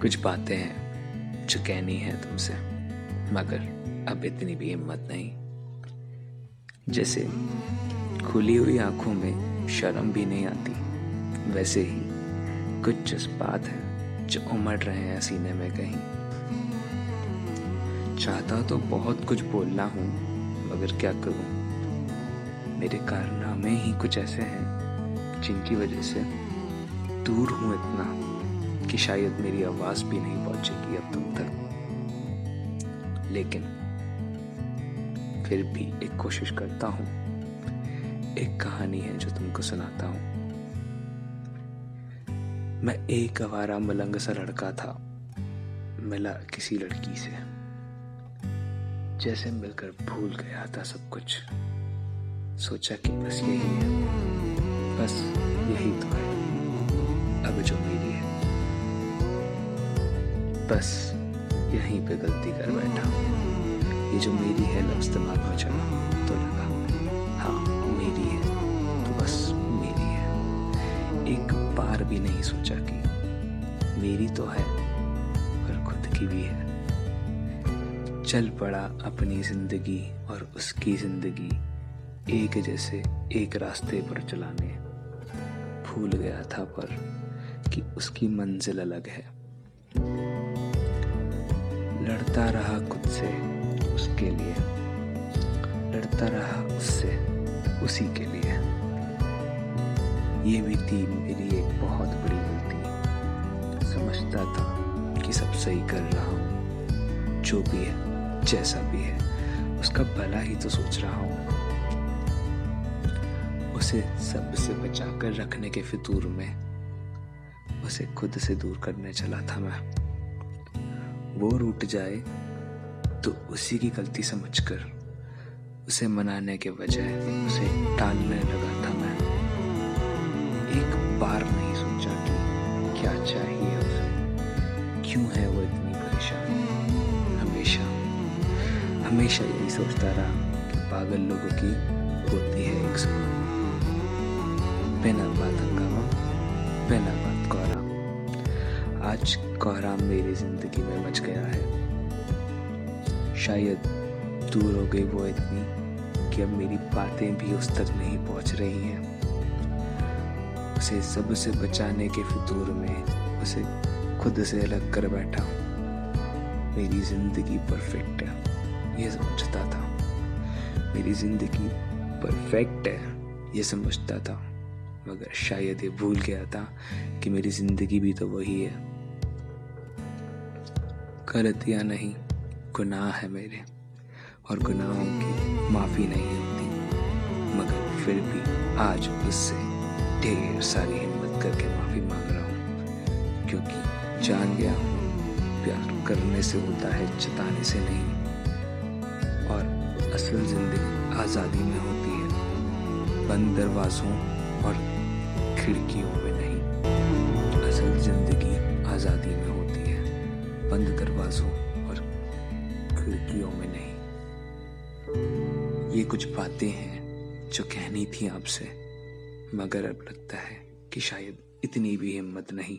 कुछ बातें हैं जो कहनी है तुमसे, मगर अब इतनी भी हिम्मत नहीं। जैसे खुली हुई आँखों में शर्म भी नहीं आती, वैसे ही कुछ जज्बात हैं जो उमड़ रहे हैं सीने में कहीं। चाहता तो बहुत कुछ बोलना हूँ, मगर क्या करूँ? मेरे कारनामे ही कुछ ऐसे हैं जिनकी वजह से दूर हूँ इतना। कि शायद मेरी आवाज़ भी नहीं पहुंचेगी अब तुम तक। लेकिन फिर भी एक कोशिश करता हूँ। एक कहानी है जो तुमको सुनाता हूँ। मैं एक अवारा मलंग सा लड़का था। मिला किसी लड़की से। जैसे मिलकर भूल गया था सब कुछ। सोचा कि बस यही है। बस यही तो है बस यहीं पे गलती कर बैठा ये जो मेरी है लफ्ज दिमाग में चला तो लगा हाँ मेरी है तो बस मेरी है। एक बार भी नहीं सोचा कि मेरी तो है, पर खुद की भी है। चल पड़ा अपनी ज़िंदगी और उसकी ज़िंदगी एक जैसे एक रास्ते पर चलाने। भूल गया था पर कि उसकी मंजिल अलग है। लड़ता रहा खुद से, उसके लिए। लड़ता रहा उससे, उसी के लिए। ये भी थी मेरी एक बहुत बड़ी गलती। समझता था कि सब सही कर रहा हूँ, जो भी है, जैसा भी है, उसका भला ही तो सोच रहा हूँ। उसे सबसे बचा कर रखने के फितूर में, उसे खुद से दूर करने चला था मैं। वो रूट जाए तो उसी की गलती समझकर उसे मनाने के बजाय उसे टालने लगा था मैं। एक बार नहीं सोचा कि क्या चाहिए उसे। क्यों है वो इतनी परेशान? हमेशा हमेशा यही सोचता रहा कि पागल लोगों की होती है एक सुबह बिना बात हंगामा बिना बात कोहरा आज कोहराम मेरी ज़िंदगी में मच गया है। शायद दूर हो गई वो इतनी कि अब मेरी बातें भी उस तक नहीं पहुँच रही हैं। उसे सबसे बचाने के फितूर में उसे खुद से अलग कर बैठा हूँ। मेरी ज़िंदगी परफेक्ट है, ये समझता था। मेरी ज़िंदगी परफेक्ट है, ये समझता था। मगर शायद ये भूल गया था कि मेरी ज़िंदगी भी तो वही है। गलतियाँ नहीं। गुनाह है मेरे, और गुनाहों की माफ़ी नहीं होती। मगर फिर भी आज उससे ढेर सारी हिम्मत करके माफ़ी मांग रहा हूँ, क्योंकि जान गया प्यार करने से होता है, जताने से नहीं। और असल ज़िंदगी आज़ादी में होती है, बंद दरवाज़ों और खिड़कियों में नहीं। दरवाजों और खिड़कियों में नहीं। ये कुछ बातें हैं जो कहनी थी आपसे, मगर अब लगता है कि शायद इतनी भी हिम्मत नहीं।